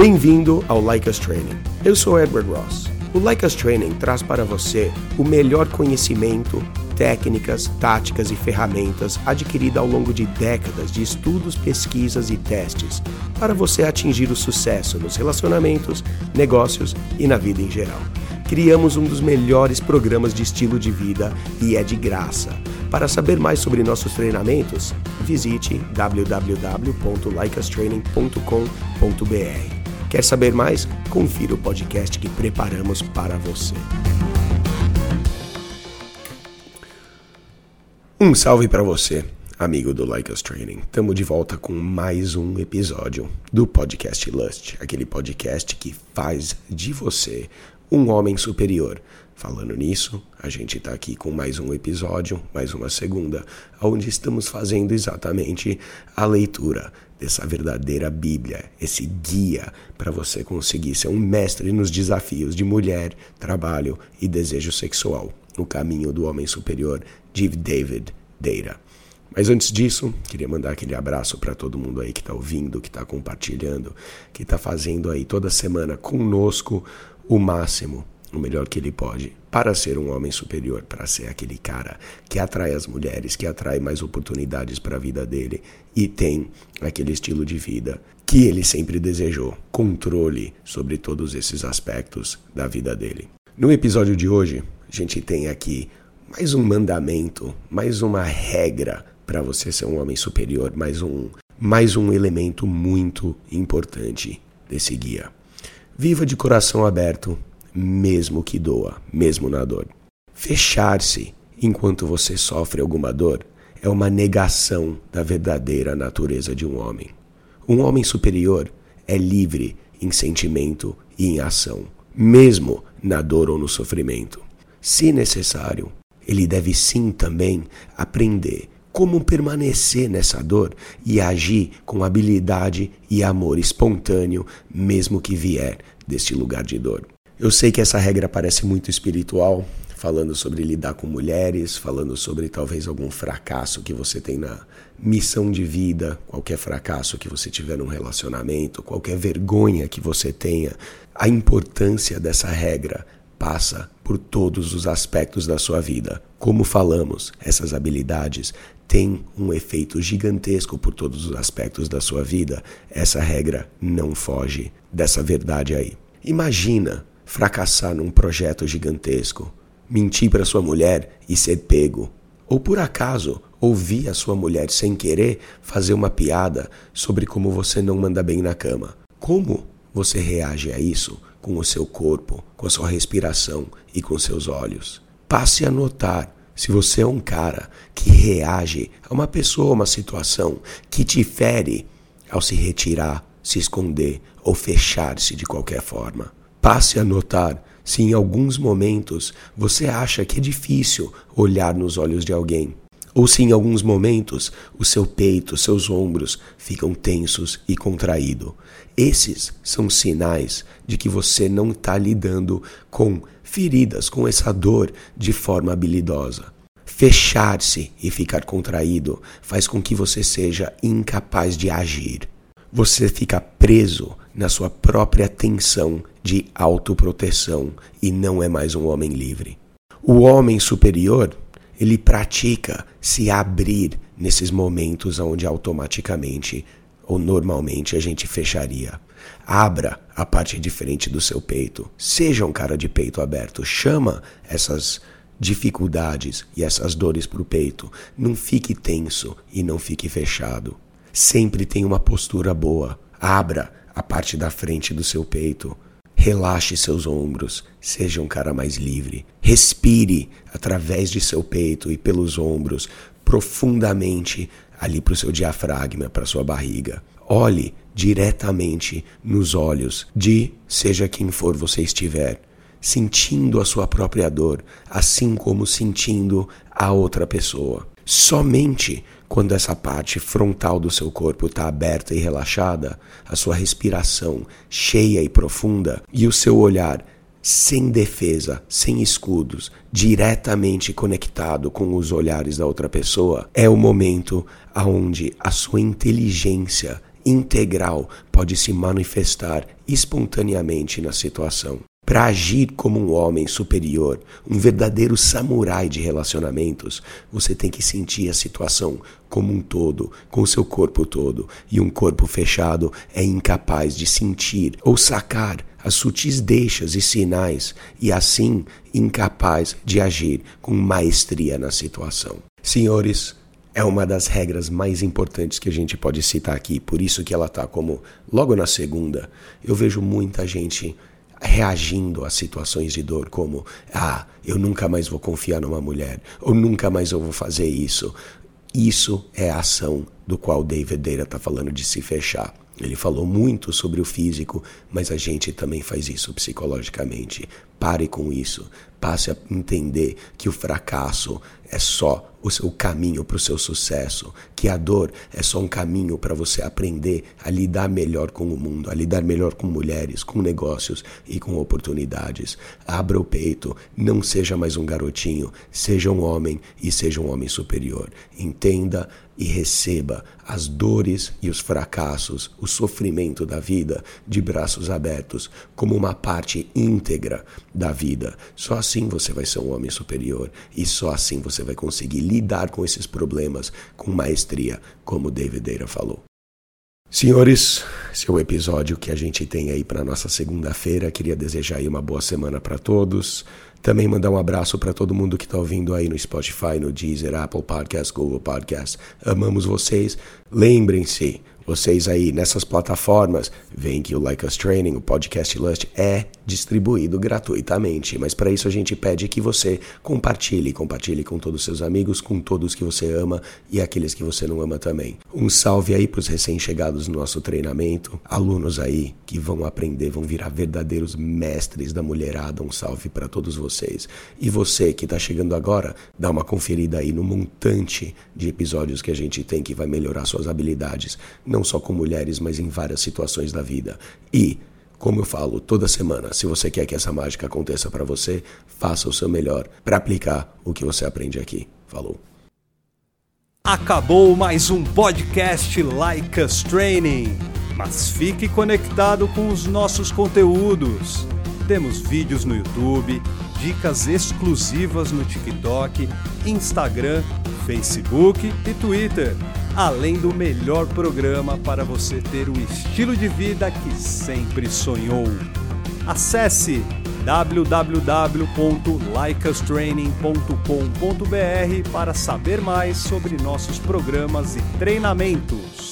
Bem-vindo ao Like Us Training. Eu sou Edward Ross. O Like Us Training traz para você o melhor conhecimento, técnicas, táticas e ferramentas adquiridas ao longo de décadas de estudos, pesquisas e testes para você atingir o sucesso nos relacionamentos, negócios e na vida em geral. Criamos um dos melhores programas de estilo de vida e é de graça. Para saber mais sobre nossos treinamentos, visite www.likeustraining.com.br. Quer saber mais? Confira o podcast que preparamos para você. Um salve para você, amigo do Like Us Training. Estamos de volta com mais um episódio do podcast Lust, aquele podcast que faz de você um homem superior. Falando nisso, a gente está aqui com mais um episódio, mais uma segunda, onde estamos fazendo exatamente a leitura dessa verdadeira Bíblia, esse guia para você conseguir ser um mestre nos desafios de mulher, trabalho e desejo sexual, o caminho do homem superior de David Deira. Mas antes disso, queria mandar aquele abraço para todo mundo aí que está ouvindo, que está compartilhando, que está fazendo aí toda semana conosco o máximo o melhor que ele pode para ser um homem superior, para ser aquele cara que atrai as mulheres, que atrai mais oportunidades para a vida dele e tem aquele estilo de vida que ele sempre desejou, controle sobre todos esses aspectos da vida dele. No episódio de hoje, a gente tem aqui mais um mandamento, mais uma regra para você ser um homem superior, mais um mais um elemento muito importante desse guia. Viva de coração aberto mesmo que doa, mesmo na dor. Fechar-se enquanto você sofre alguma dor é uma negação da verdadeira natureza de um homem. Um homem superior é livre em sentimento e em ação, mesmo na dor ou no sofrimento. Se necessário, ele deve sim também aprender como permanecer nessa dor e agir com habilidade e amor espontâneo, mesmo que vier deste lugar de dor. Eu sei que essa regra parece muito espiritual, falando sobre lidar com mulheres, falando sobre talvez algum fracasso que você tem na missão de vida, qualquer fracasso que você tiver num relacionamento, qualquer vergonha que você tenha. A importância dessa regra passa por todos os aspectos da sua vida. Como falamos, essas habilidades têm um efeito gigantesco por todos os aspectos da sua vida. Essa regra não foge dessa verdade aí. Imagina fracassar num projeto gigantesco, mentir para sua mulher e ser pego, ou por acaso ouvir a sua mulher sem querer fazer uma piada sobre como você não manda bem na cama. Como você reage a isso com o seu corpo, com a sua respiração e com seus olhos? Passe a notar se você é um cara que reage a uma pessoa, uma situação que te fere ao se retirar, se esconder ou fechar-se de qualquer forma. Passe a notar se em alguns momentos você acha que é difícil olhar nos olhos de alguém, ou se em alguns momentos o seu peito, seus ombros ficam tensos e contraídos. Esses são sinais de que você não está lidando com feridas, com essa dor de forma habilidosa. Fechar-se e ficar contraído faz com que você seja incapaz de agir. Você fica preso na sua própria tensão de autoproteção e não é mais um homem livre. O homem superior, ele pratica se abrir nesses momentos onde automaticamente ou normalmente a gente fecharia. Abra a parte de frente do seu peito. Seja um cara de peito aberto. Chama essas dificuldades e essas dores para o peito. Não fique tenso e não fique fechado. Sempre tenha uma postura boa. Abra a parte da frente do seu peito. Relaxe seus ombros, seja um cara mais livre. Respire através de seu peito e pelos ombros, profundamente ali para o seu diafragma, para sua barriga. Olhe diretamente nos olhos de seja quem for você estiver, sentindo a sua própria dor, assim como sentindo a outra pessoa. Somente quando essa parte frontal do seu corpo está aberta e relaxada, a sua respiração cheia e profunda e o seu olhar sem defesa, sem escudos, diretamente conectado com os olhares da outra pessoa, é o momento aonde a sua inteligência integral pode se manifestar espontaneamente na situação. Para agir como um homem superior, um verdadeiro samurai de relacionamentos, você tem que sentir a situação como um todo, com o seu corpo todo. E um corpo fechado é incapaz de sentir ou sacar as sutis deixas e sinais e assim incapaz de agir com maestria na situação. Senhores, é uma das regras mais importantes que a gente pode citar aqui, por isso que ela está como logo na segunda. Eu vejo muita gente reagindo a situações de dor como ah, eu nunca mais vou confiar numa mulher, ou nunca mais eu vou fazer isso. Isso é a ação do qual David Deira está falando de se fechar. Ele falou muito sobre o físico, mas a gente também faz isso psicologicamente. Pare com isso. Passe a entender que o fracasso é só o seu caminho para o seu sucesso, que a dor é só um caminho para você aprender a lidar melhor com o mundo, a lidar melhor com mulheres, com negócios e com oportunidades. Abra o peito, não seja mais um garotinho, seja um homem e seja um homem superior. Entenda e receba as dores e os fracassos, o sofrimento da vida de braços abertos como uma parte íntegra da vida. Só assim você vai ser um homem superior e só assim você vai conseguir lidar com esses problemas com maestria, como David Deira falou. Senhores, esse é o episódio que a gente tem aí para nossa segunda-feira. Queria desejar aí uma boa semana para todos. Também mandar um abraço para todo mundo que está ouvindo aí no Spotify, no Deezer, Apple Podcast, Google Podcast. Amamos vocês. Lembrem-se, vocês aí nessas plataformas veem que o Like Us Training, o Podcast Lust, é distribuído gratuitamente. Mas para isso a gente pede que você compartilhe, compartilhe com todos os seus amigos, com todos que você ama e aqueles que você não ama também. Um salve aí para os recém-chegados no nosso treinamento, alunos aí que vão aprender, vão virar verdadeiros mestres da mulherada. Um salve para todos vocês. E você que está chegando agora, dá uma conferida aí no montante de episódios que a gente tem que vai melhorar suas habilidades. Não não só com mulheres, mas em várias situações da vida. E, como eu falo toda semana, se você quer que essa mágica aconteça para você, faça o seu melhor para aplicar o que você aprende aqui. Falou. Acabou mais um podcast Like Us Training. Mas fique conectado com os nossos conteúdos. Temos vídeos no YouTube, dicas exclusivas no TikTok, Instagram, Facebook e Twitter além do melhor programa para você ter o estilo de vida que sempre sonhou. Acesse www.likeastraining.com.br para saber mais sobre nossos programas e treinamentos.